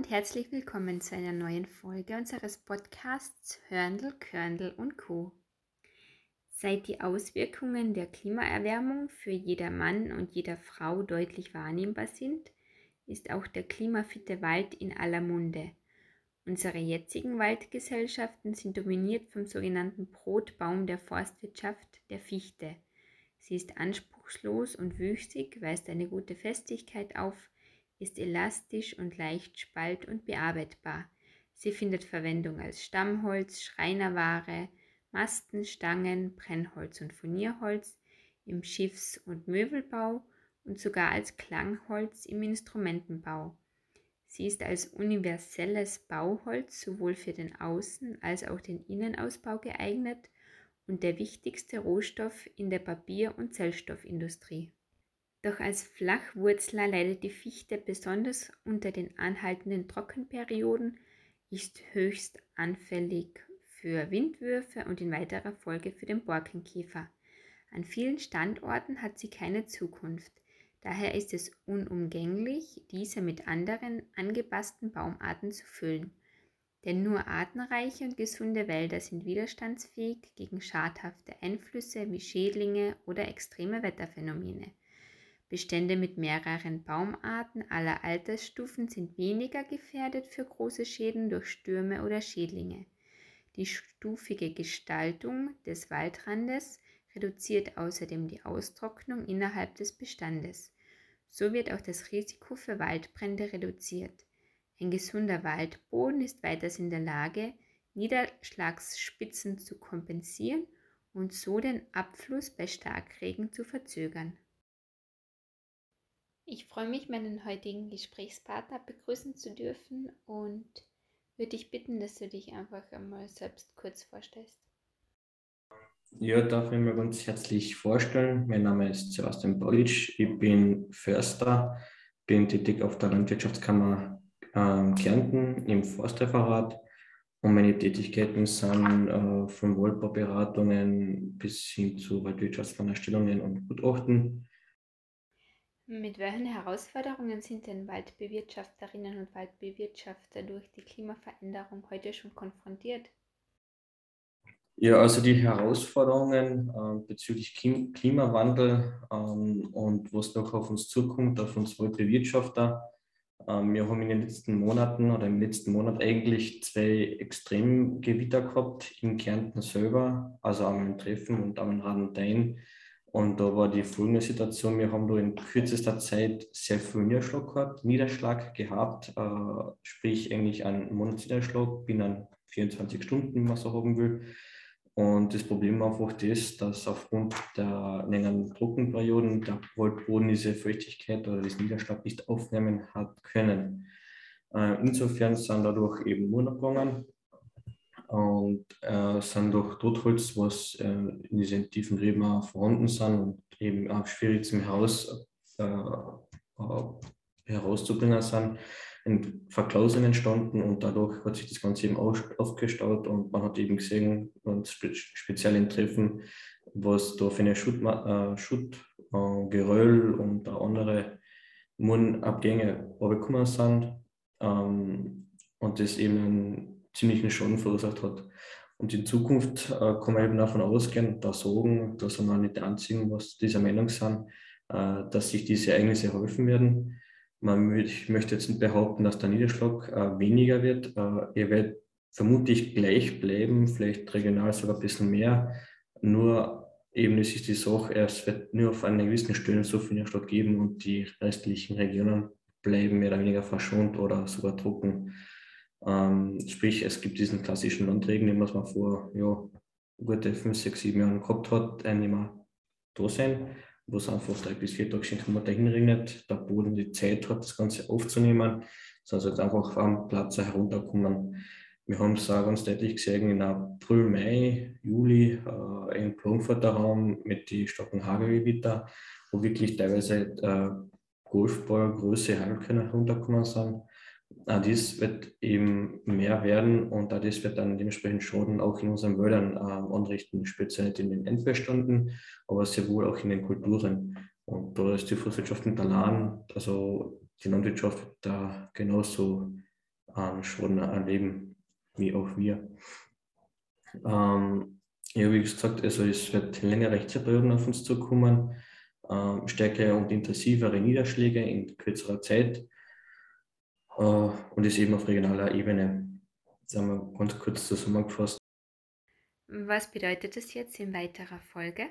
Und herzlich willkommen zu einer neuen Folge unseres Podcasts Hörndl, Körndl und Co. Seit die Auswirkungen der Klimaerwärmung für jeder Mann und jeder Frau deutlich wahrnehmbar sind, ist auch der klimafitte Wald in aller Munde. Unsere jetzigen Waldgesellschaften sind dominiert vom sogenannten Brotbaum der Forstwirtschaft, der Fichte. Sie ist anspruchslos und wüchsig, weist eine gute Festigkeit auf, ist elastisch und leicht spalt- und bearbeitbar. Sie findet Verwendung als Stammholz, Schreinerware, Masten, Stangen, Brennholz und Furnierholz im Schiffs- und Möbelbau und sogar als Klangholz im Instrumentenbau. Sie ist als universelles Bauholz sowohl für den Außen- als auch den Innenausbau geeignet und der wichtigste Rohstoff in der Papier- und Zellstoffindustrie. Doch als Flachwurzler leidet die Fichte besonders unter den anhaltenden Trockenperioden, ist höchst anfällig für Windwürfe und in weiterer Folge für den Borkenkäfer. An vielen Standorten hat sie keine Zukunft. Daher ist es unumgänglich, diese mit anderen angepassten Baumarten zu füllen. Denn nur artenreiche und gesunde Wälder sind widerstandsfähig gegen schadhafte Einflüsse wie Schädlinge oder extreme Wetterphänomene. Bestände mit mehreren Baumarten aller Altersstufen sind weniger gefährdet für große Schäden durch Stürme oder Schädlinge. Die stufige Gestaltung des Waldrandes reduziert außerdem die Austrocknung innerhalb des Bestandes. So wird auch das Risiko für Waldbrände reduziert. Ein gesunder Waldboden ist weiters in der Lage, Niederschlagsspitzen zu kompensieren und so den Abfluss bei Starkregen zu verzögern. Ich freue mich, meinen heutigen Gesprächspartner begrüßen zu dürfen und würde dich bitten, dass du dich einfach einmal selbst kurz vorstellst. Ja, darf ich mir ganz herzlich vorstellen. Mein Name ist Sebastian Bolic. Ich bin Förster, bin tätig auf der Landwirtschaftskammer äh, Kärnten im Forstreferat und meine Tätigkeiten sind äh, von Waldbauberatungen bis hin zu Waldwirtschaftsplanerstellungen und Gutachten mit welchen Herausforderungen sind denn Waldbewirtschafterinnen und Waldbewirtschafter durch die Klimaveränderung heute schon konfrontiert? Ja, also die Herausforderungen äh, bezüglich Klim Klimawandel ähm, und was noch auf uns zukommt, auf uns Waldbewirtschafter. Ähm, wir haben in den letzten Monaten oder im letzten Monat eigentlich zwei Extremgewitter gehabt in Kärnten selber, also am Treffen und am Radentein und da war die folgende Situation, wir haben da in kürzester Zeit sehr viel Niederschlag gehabt, Niederschlag gehabt, äh, sprich eigentlich einen Monatsniederschlag binnen 24 Stunden, wenn man so haben will. Und das Problem einfach das, dass aufgrund der längeren Trockenperioden der Waldboden diese Feuchtigkeit oder das Niederschlag nicht aufnehmen hat können. Äh, insofern sind dadurch eben nur noch gegangen und äh, sind durch Totholz, was äh, in diesen tiefen Reben auch vorhanden sind und eben auch schwierig zum Haus äh, äh, herauszubringen sind, in Verklausen entstanden und dadurch hat sich das Ganze eben aufgestaut und man hat eben gesehen, und speziell in Treffen, was da für eine Schutt, äh, Schutt äh, Geröll und andere Mundabgänge gekommen sind. Ähm, und das eben ziemlichen Schaden verursacht hat. Und in Zukunft äh, kann man eben davon ausgehen, da sagen, da sind wir nicht Einzigen, was dieser Meinung sind, äh, dass sich diese Ereignisse häufen werden. Man, ich möchte jetzt nicht behaupten, dass der Niederschlag äh, weniger wird. Äh, er wird vermutlich gleich bleiben, vielleicht regional sogar ein bisschen mehr. Nur eben es ist die Sache, es wird nur auf einer gewissen Stelle so viel Niederschlag geben und die restlichen Regionen bleiben mehr oder weniger verschont oder sogar trocken. Ähm, sprich, es gibt diesen klassischen Landregen, den man vor ja, gute 5, 6, 7 Jahren gehabt hat, ein immer da sein, wo es einfach drei bis vier Tage Monate hinregnet, der Boden die Zeit hat, das Ganze aufzunehmen, sondern jetzt einfach am Platz herunterkommen. Wir haben es auch ganz deutlich gesehen in April, Mai, Juli äh, im Frankfurter Raum mit den starken Hagelgewitter, wo wirklich teilweise äh, Golfballgröße Hagelkörner heruntergekommen sind. Dies wird eben mehr werden und das wird dann dementsprechend Schaden auch in unseren Wäldern äh, anrichten, speziell nicht in den Endbeständen, aber sehr wohl auch in den Kulturen. Und da ist die Forstwirtschaft in Talan, also die Landwirtschaft da genauso einen Schaden erleben wie auch wir. Ähm, ja, wie gesagt, also es wird längere Hitzeperioden auf uns zukommen, ähm, stärkere und intensivere Niederschläge in kürzerer Zeit und ist eben auf regionaler Ebene. Das haben wir ganz kurz zusammengefasst. Was bedeutet das jetzt in weiterer Folge?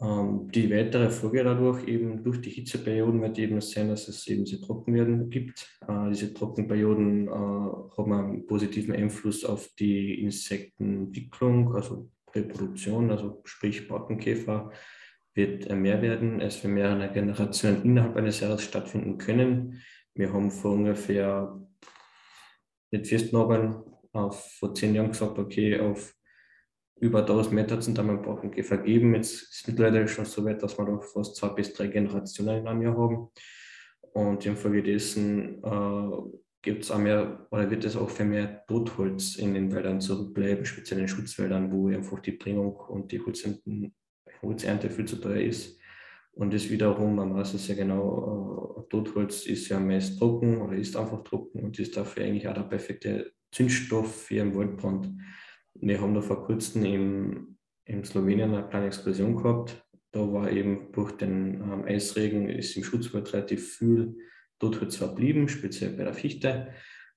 Ähm, die weitere Folge dadurch eben durch die Hitzeperioden wird eben sein, dass es eben diese Trockenwerden gibt. Äh, diese Trockenperioden äh, haben einen positiven Einfluss auf die Insektenentwicklung, also Reproduktion, also sprich Borkenkäfer wird mehr werden, es für mehrere Generationen innerhalb eines Jahres stattfinden können. Wir haben vor ungefähr, nicht festgenommen, vor zehn Jahren gesagt, okay, auf über 1000 Meter sind einmal Borkenkäfer geben. Jetzt ist es mittlerweile schon so weit, dass wir noch fast zwei bis drei Generationen in einem Jahr haben. Und infolgedessen äh, gibt es auch mehr, oder wird es auch für mehr Totholz in den Wäldern zurückbleiben, speziell in Schutzwäldern, wo einfach die Bringung und die Holzernte viel zu teuer ist. Und das wiederum, man weiß es ja genau, äh, Totholz ist ja meist trocken oder ist einfach trocken und ist dafür eigentlich auch der perfekte Zündstoff für einen Waldbrand. Wir haben da vor kurzem in, in Slowenien eine kleine Explosion gehabt. Da war eben durch den ähm, Eisregen ist im Schutzwald relativ viel Totholz verblieben, speziell bei der Fichte.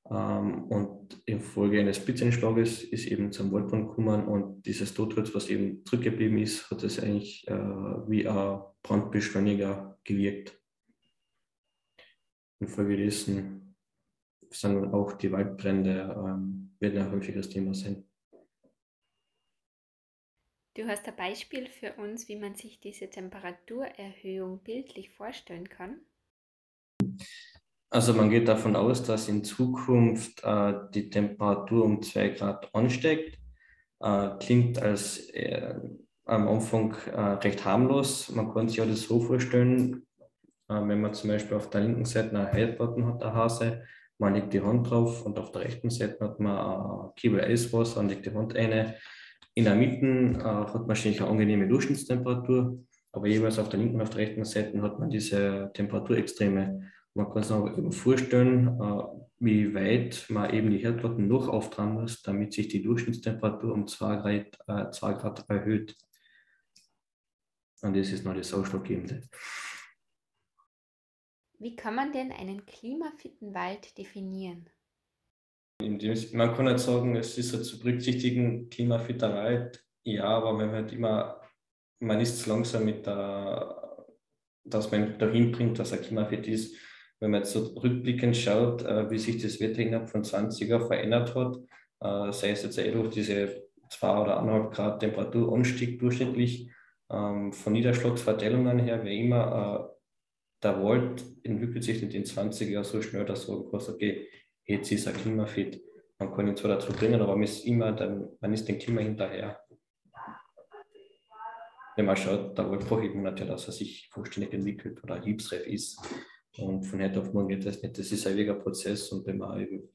Ähm, und infolge eines Blitzeinschlages ist eben zum Waldbrand gekommen und dieses Totholz, was eben zurückgeblieben ist, hat es eigentlich äh, wie ein Brandbeschleuniger gewirkt. Infolgedessen sind auch die Waldbrände ähm, werden ein häufiges Thema sein. Du hast ein Beispiel für uns, wie man sich diese Temperaturerhöhung bildlich vorstellen kann? Also man geht davon aus, dass in Zukunft äh, die Temperatur um 2 Grad ansteigt. Äh, klingt als äh, am Anfang äh, recht harmlos. Man kann sich ja das so vorstellen, äh, wenn man zum Beispiel auf der linken Seite einen Heilplatten hat, der Hase, man legt die Hand drauf und auf der rechten Seite hat man ein Kiebel Eiswasser und legt die Hand eine in der Mitte äh, hat man wahrscheinlich eine angenehme Durchschnittstemperatur, aber jeweils auf der linken und auf der rechten Seite hat man diese Temperaturextreme. Man kann sich auch vorstellen, äh, wie weit man eben die Herdplatten noch auftragen muss, damit sich die Durchschnittstemperatur um 2 Grad, äh, 2 Grad erhöht. Und das ist noch das Ausschlaggebende. Wie kann man denn einen klimafitten Wald definieren? Man kann nicht sagen, es ist halt zu berücksichtigen, klimafitter Wald, ja, aber man halt immer, man ist zu langsam mit der, dass man dahin bringt, dass er klimafit ist. Wenn man jetzt so rückblickend schaut, äh, wie sich das Wetter innerhalb von 20 Jahren verändert hat, äh, sei es jetzt eh durch diese 2 oder 1,5 Grad Temperaturanstieg durchschnittlich, ähm, von Niederschlagsverteilungen her, wie immer, äh, der Wald entwickelt sich in den 20 Jahren so schnell, dass sagen kannst, okay, jetzt ist er klimafit. Man kann ihn zwar dazu bringen, aber man ist immer dann, man ist dem Klima hinterher. Wenn man schaut, da braucht man natürlich, dass er sich vollständig entwickelt oder hilfsreif ist. Und von heute auf morgen geht das nicht. Das ist ein ewiger Prozess. Und wenn man eben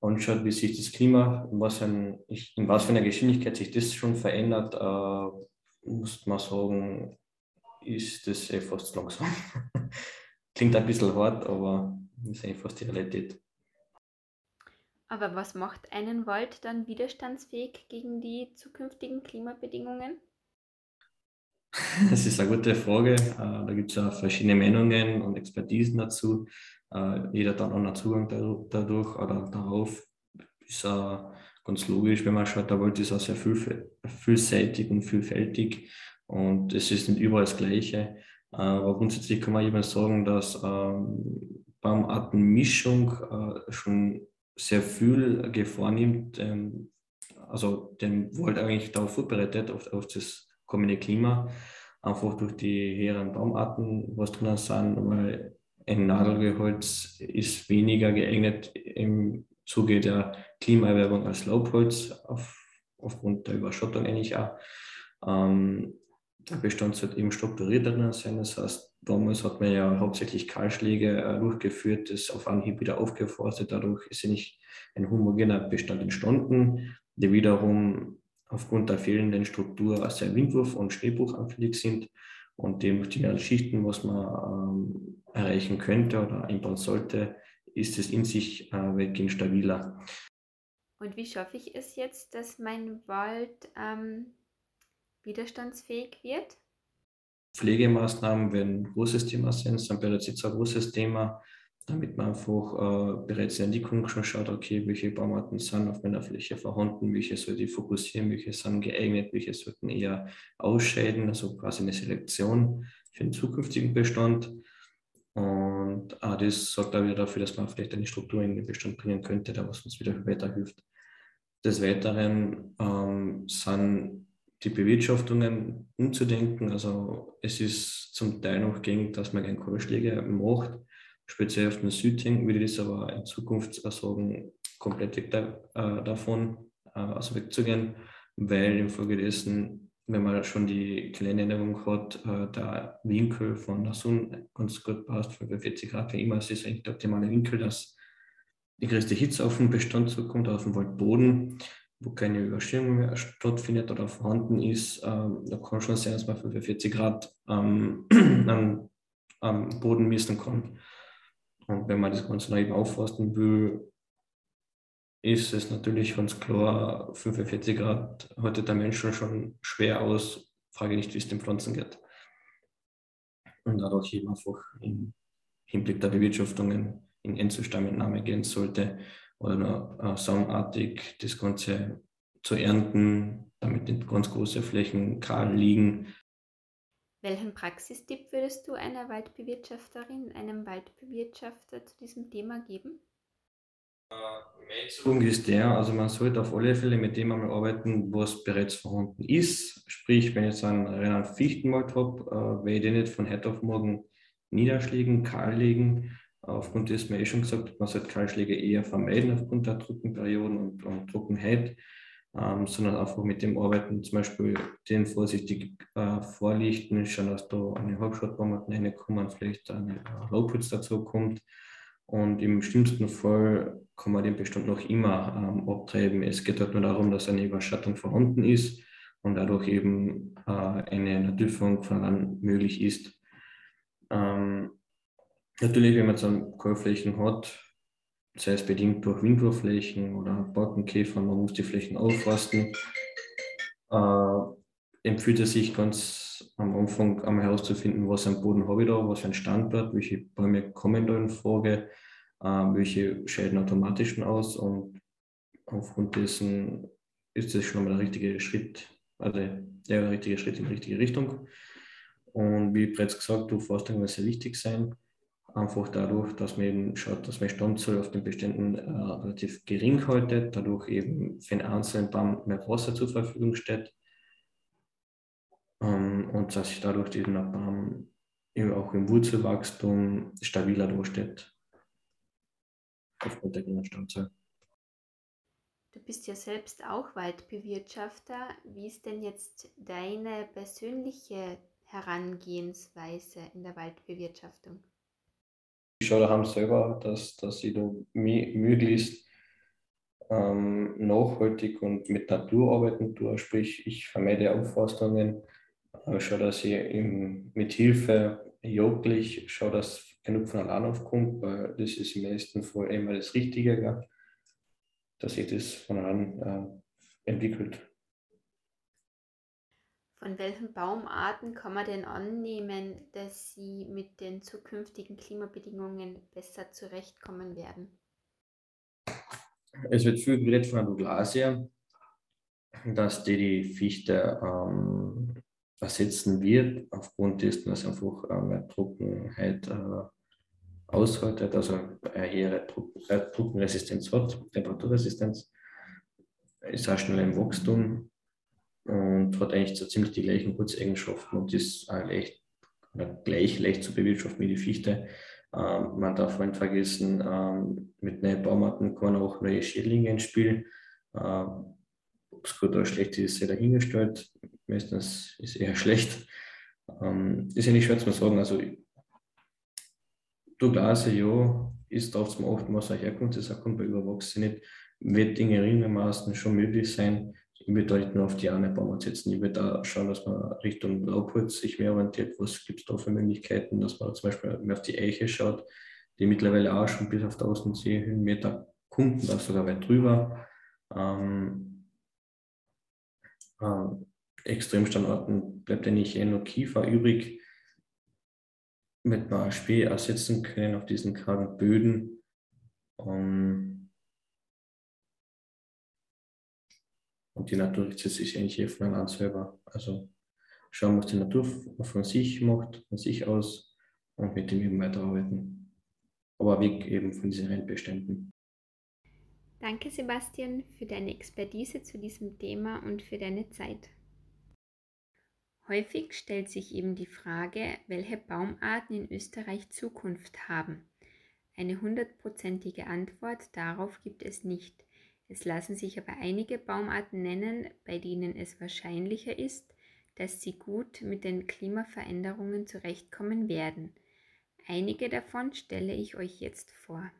anschaut, wie sich das Klima, in was, ein, in was für einer Geschwindigkeit sich das schon verändert, äh, muss man sagen, ist das eh fast langsam. Klingt ein bisschen hart, aber ist eigentlich fast die Realität. Aber was macht einen Wald dann widerstandsfähig gegen die zukünftigen Klimabedingungen? Das ist eine gute Frage. Äh, da gibt es ja verschiedene Meinungen und Expertisen dazu. Äh, jeder hat einen Zugang dadurch oder darauf. Ist ganz logisch, wenn man schaut, der Wald ist auch sehr vielseitig und vielfältig und es ist nicht überall das Gleiche. Äh, aber grundsätzlich kann man eben sagen, dass ähm, Baumartenmischung schon sehr viel Gefahr nimmt, ähm, also den Wald eigentlich darauf vorbereitet, auf, auf das kommende Klima, einfach durch die höheren Baumarten, was drinnen sind, weil ein Nadelgehölz ist weniger geeignet im Zuge der Klimaerwerbung als Laubholz, auf, aufgrund der Überschattung eigentlich auch. Ähm, der Bestand sollte eben strukturierter drin sein, das heißt, Damals hat man ja hauptsächlich Kahlschläge äh, durchgeführt, das auf Anhieb wieder aufgeforstet. Dadurch ist ja nicht ein homogener Bestand entstanden, der wiederum aufgrund der fehlenden Struktur sehr windwurf- und schneebruchanfällig sind. und die optimalen Schichten, was man ähm, erreichen könnte oder einbauen sollte, ist es in sich äh, weitgehend stabiler. Und wie schaffe ich es jetzt, dass mein Wald ähm, widerstandsfähig wird? Pflegemaßnahmen werden ein großes Thema sein, sind bereits jetzt ein großes Thema, damit man einfach äh, bereits in Entwicklung schon schaut, okay, welche Baumarten sind auf meiner Fläche vorhanden, welche sollte ich fokussieren, welche sind geeignet, welche sollten eher ausscheiden, also quasi eine Selektion für den zukünftigen Bestand. Und auch das sorgt auch wieder dafür, dass man vielleicht eine Struktur in den Bestand bringen könnte, da was uns wieder weiterhilft. Des Weiteren ähm, sind die Bewirtschaftungen umzudenken. Also es ist zum Teil noch gängig, dass man gerne Kohlschläge macht, speziell auf den Südhang, würde ich das aber in Zukunft sagen, komplett weg da, äh, davon, äh, also wegzugehen, weil infolgedessen, wenn man schon die kleine Änderung hat, äh, der Winkel von der Sonne ganz gut passt, 45 Grad, wie immer, es ist eigentlich der optimale Winkel, dass die größte Hitze auf den Bestand zukommt, auf den Waldboden wo keine Überschwemmung mehr stattfindet oder vorhanden ist, ähm, da kann schon sein, dass man 45 Grad ähm, am, am, Boden messen kann. Und wenn man das Ganze eben aufforsten will, ist es natürlich ganz klar, 45 Grad heute der Menschen schon schwer aus. Frage nicht, wie es den Pflanzen geht. Und dadurch eben einfach im Hinblick der Bewirtschaftungen in Einzelstammentnahme gehen sollte, oder äh, saumartig das Ganze zu ernten, damit nicht ganz große Flächen kahl liegen. Welchen Praxistipp würdest du einer Waldbewirtschafterin, einem Waldbewirtschafter zu diesem Thema geben? Mein Punkt ist der, also man sollte auf alle Fälle mit dem einmal arbeiten, was bereits vorhanden ist. Sprich, wenn ich jetzt einen reinen Fichtenwald habe, äh, werde ich den nicht von heute auf morgen niederschlägen, kahl legen, Aufgrund dessen, wie ich schon gesagt, man sollte Kahlschläge eher vermeiden aufgrund der Trockenperioden und, und Trockenheit, ähm, sondern einfach mit dem Arbeiten, zum Beispiel den vorsichtig äh, vorlichten, schauen, dass da eine Halbschrottbaumarten reinkommen, vielleicht eine äh, Lowputz dazu kommt. Und im schlimmsten Fall kann man den Bestand noch immer ähm, abtreiben. Es geht halt nur darum, dass eine Überschattung vorhanden ist und dadurch eben äh, eine Natürführung von Land möglich ist. Ähm, Natürlich, wenn man dann Kohlflächen hat, sei es bedingt durch Windwurfflächen oder Borkenkäfer, man muss die Flächen aufforsten, äh, empfiehlt es sich ganz am Anfang einmal herauszufinden, was am Boden habe ich da, was für ein Standort, welche Bäume kommen da in Frage, äh, welche scheiden automatisch aus und aufgrund dessen ist das schon mal der richtige Schritt, also der richtige Schritt in die richtige Richtung. Und wie bereits gesagt, du Forstungen sehr wichtig sein. Einfach dadurch, dass man eben schaut, dass man Standzahl auf den Beständen äh, relativ gering haltet, dadurch eben für einen einzelnen Baum mehr Wasser zur Verfügung steht ähm, und dass sich dadurch dieser Baum eben auch im Wurzelwachstum stabiler darstellt aufgrund der geringen Standzahl. Du bist ja selbst auch Waldbewirtschafter. Wie ist denn jetzt deine persönliche Herangehensweise in der Waldbewirtschaftung? Ich schaue daheim selber, dass, dass ich da möglichst ähm, nachhaltig und mit Natur arbeiten tue, sprich ich vermeide Aufforstungen, äh, schaue, dass ich im, mit Hilfe jagdlich schaue, dass genug von allein aufkommt, weil das ist im meisten Fall immer das Richtige, dass sich das von allein äh, entwickelt. Von welchen Baumarten kann man denn annehmen, dass sie mit den zukünftigen Klimabedingungen besser zurechtkommen werden? Es wird viel geredet von der Douglasia, dass die die Fichte ähm, ersetzen wird, aufgrund dessen, dass einfach äh, mehr Trockenheit äh, aushaltet, also eine höhere äh, Trockenresistenz hat, Temperaturresistenz, ist auch schnell im Wachstum und hat eigentlich so ziemlich die gleichen Kurzeigenschaften und ist leicht, gleich leicht zu bewirtschaften wie die Fichte. Ähm, man darf nicht vergessen, ähm, mit neuen Baumarten kann auch neue Schädlinge ins Spiel. Ähm, Ob es gut oder schlecht ist, sei dahingestellt. Meistens ist eher schlecht. Ähm, ist ja nicht schwer zu sagen. Also, Douglase, ja, ist oft zum achten, was er herkommt, das kommt bei Überwachsenen nicht. Wird Dinge ringermaßen schon möglich sein, ich würde da nicht nur auf die eine Baumart setzen. Ich würde da schauen, dass man Richtung Laubholz sich mehr orientiert. Was gibt es da für Möglichkeiten, dass man zum Beispiel mehr auf die Eiche schaut, die mittlerweile auch schon bis auf 1000 Seehöhenmeter Kunden, da sogar weit drüber. Ähm, äh, Extremstandorten bleibt eigentlich eher nur Kiefer übrig, mit man Spee ersetzen können auf diesen kargen Böden. Ähm, und die Natur richtet sich eigentlich eh von an selber. Also schauen, was die Natur von sich macht, von sich aus und mit dem eben weiterarbeiten. Aber weg eben von diesen Rentbeständen. Danke, Sebastian, für deine Expertise zu diesem Thema und für deine Zeit. Häufig stellt sich eben die Frage, welche Baumarten in Österreich Zukunft haben. Eine hundertprozentige Antwort darauf gibt es nicht. Es lassen sich aber einige Baumarten nennen, bei denen es wahrscheinlicher ist, dass sie gut mit den Klimaveränderungen zurechtkommen werden. Einige davon stelle ich euch jetzt vor.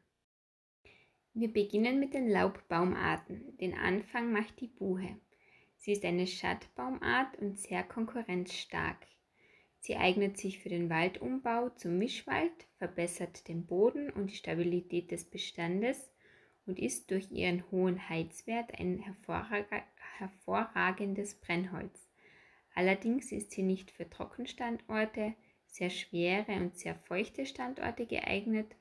Wir beginnen mit den Laubbaumarten. Den Anfang macht die Buche. Sie ist eine Schattbaumart und sehr konkurrenzstark. Sie eignet sich für den Waldumbau zum Mischwald, verbessert den Boden und die Stabilität des Bestandes und ist durch ihren hohen Heizwert ein hervorragendes Brennholz. Allerdings ist sie nicht für Trockenstandorte, sehr schwere und sehr feuchte Standorte geeignet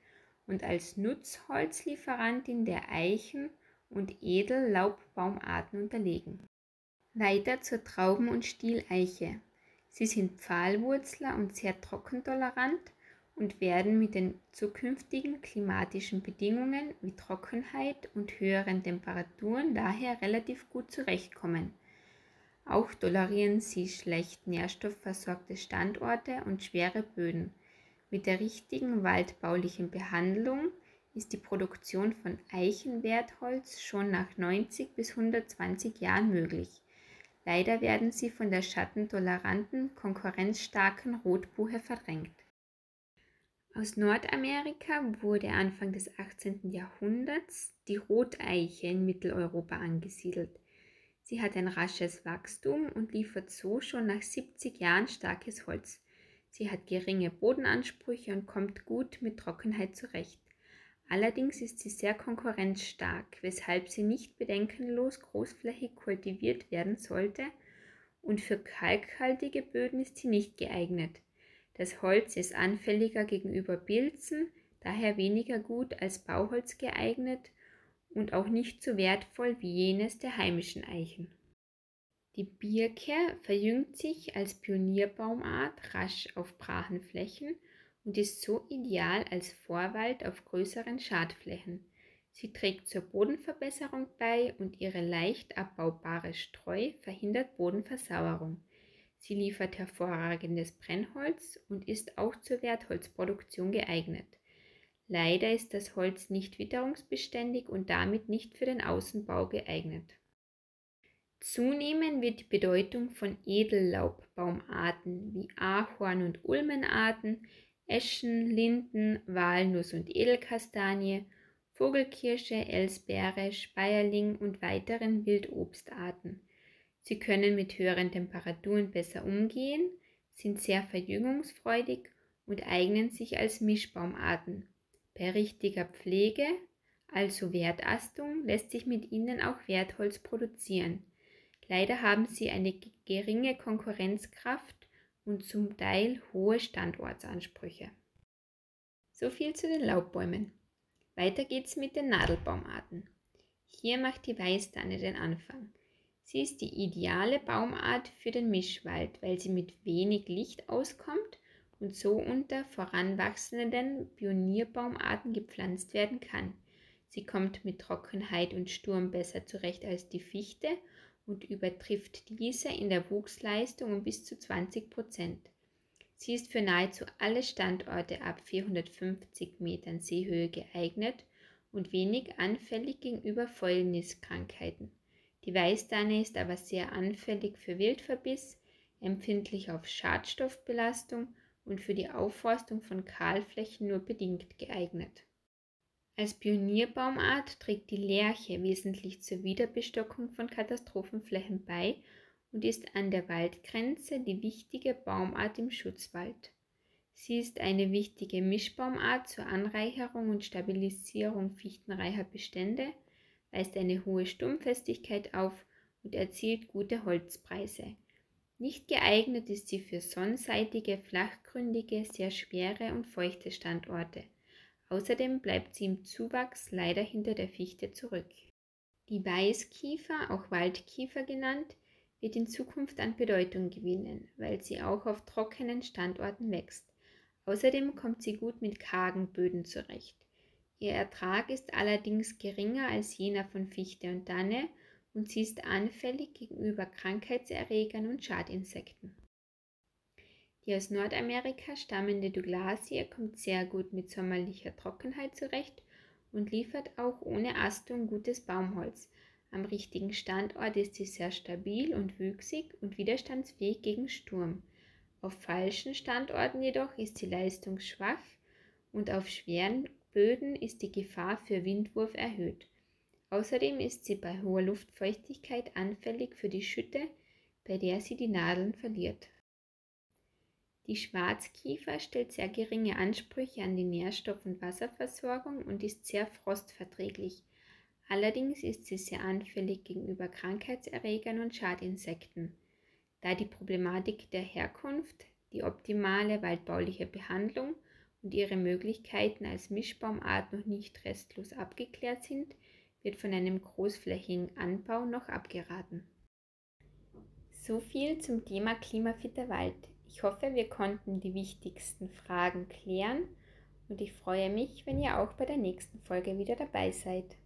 und als Nutzholzlieferantin der Eichen- und Edellaubbaumarten unterlegen. Weiter zur Trauben- und Stieleiche. Sie sind Pfahlwurzler und sehr trockentolerant und werden mit den zukünftigen klimatischen Bedingungen wie Trockenheit und höheren Temperaturen daher relativ gut zurechtkommen. Auch tolerieren sie schlecht nährstoffversorgte Standorte und schwere Böden, mit der richtigen waldbaulichen Behandlung ist die Produktion von Eichenwertholz schon nach 90 bis 120 Jahren möglich. Leider werden sie von der schattentoleranten, konkurrenzstarken Rotbuche verdrängt. Aus Nordamerika wurde Anfang des 18. Jahrhunderts die Roteiche in Mitteleuropa angesiedelt. Sie hat ein rasches Wachstum und liefert so schon nach 70 Jahren starkes Holz. Sie hat geringe Bodenansprüche und kommt gut mit Trockenheit zurecht. Allerdings ist sie sehr konkurrenzstark, weshalb sie nicht bedenkenlos großflächig kultiviert werden sollte und für kalkhaltige Böden ist sie nicht geeignet. Das Holz ist anfälliger gegenüber Pilzen, daher weniger gut als Bauholz geeignet und auch nicht so wertvoll wie jenes der heimischen Eichen. Die Birke verjüngt sich als Pionierbaumart rasch auf brachen Flächen und ist so ideal als Vorwald auf größeren Schadflächen. Sie trägt zur Bodenverbesserung bei und ihre leicht abbaubare Streu verhindert Bodenversauerung. Sie liefert hervorragendes Brennholz und ist auch zur Wertholzproduktion geeignet. Leider ist das Holz nicht witterungsbeständig und damit nicht für den Außenbau geeignet. Zunehmend wird die Bedeutung von Edellaubbaumarten wie Ahorn- und Ulmenarten, Eschen, Linden, Walnuss- und Edelkastanie, Vogelkirsche, Elsbeere, Speierling und weiteren Wildobstarten. Sie können mit höheren Temperaturen besser umgehen, sind sehr verjüngungsfreudig und eignen sich als Mischbaumarten. Bei richtiger Pflege, also Wertastung, lässt sich mit ihnen auch Wertholz produzieren. Leider haben sie eine geringe Konkurrenzkraft und zum Teil hohe Standortsansprüche. So viel zu den Laubbäumen. Weiter geht's mit den Nadelbaumarten. Hier macht die Weißtanne den Anfang. Sie ist die ideale Baumart für den Mischwald, weil sie mit wenig Licht auskommt und so unter voranwachsenden Pionierbaumarten gepflanzt werden kann. Sie kommt mit Trockenheit und Sturm besser zurecht als die Fichte und übertrifft diese in der Wuchsleistung um bis zu 20 Prozent. Sie ist für nahezu alle Standorte ab 450 Metern Seehöhe geeignet und wenig anfällig gegenüber Fäulniskrankheiten. Die Weißdanne ist aber sehr anfällig für Wildverbiss, empfindlich auf Schadstoffbelastung und für die Aufforstung von Kahlflächen nur bedingt geeignet. Als Pionierbaumart trägt die Lärche wesentlich zur Wiederbestockung von Katastrophenflächen bei und ist an der Waldgrenze die wichtige Baumart im Schutzwald. Sie ist eine wichtige Mischbaumart zur Anreicherung und Stabilisierung fichtenreicher Bestände, weist eine hohe Sturmfestigkeit auf und erzielt gute Holzpreise. Nicht geeignet ist sie für sonnenseitige, flachgründige, sehr schwere und feuchte Standorte. Außerdem bleibt sie im Zuwachs leider hinter der Fichte zurück. Die Weißkiefer, auch Waldkiefer genannt, wird in Zukunft an Bedeutung gewinnen, weil sie auch auf trockenen Standorten wächst. Außerdem kommt sie gut mit kargen Böden zurecht. Ihr Ertrag ist allerdings geringer als jener von Fichte und Danne und sie ist anfällig gegenüber Krankheitserregern und Schadinsekten. Die aus Nordamerika stammende Douglasie kommt sehr gut mit sommerlicher Trockenheit zurecht und liefert auch ohne Astung gutes Baumholz. Am richtigen Standort ist sie sehr stabil und wüchsig und widerstandsfähig gegen Sturm. Auf falschen Standorten jedoch ist sie leistungsschwach und auf schweren Böden ist die Gefahr für Windwurf erhöht. Außerdem ist sie bei hoher Luftfeuchtigkeit anfällig für die Schütte, bei der sie die Nadeln verliert. Die Schwarzkiefer stellt sehr geringe Ansprüche an die Nährstoff- und Wasserversorgung und ist sehr frostverträglich. Allerdings ist sie sehr anfällig gegenüber Krankheitserregern und Schadinsekten. Da die Problematik der Herkunft, die optimale waldbauliche Behandlung und ihre Möglichkeiten als Mischbaumart noch nicht restlos abgeklärt sind, wird von einem großflächigen Anbau noch abgeraten. So viel zum Thema klimafitter Wald. Ich hoffe, wir konnten die wichtigsten Fragen klären und ich freue mich, wenn ihr auch bei der nächsten Folge wieder dabei seid.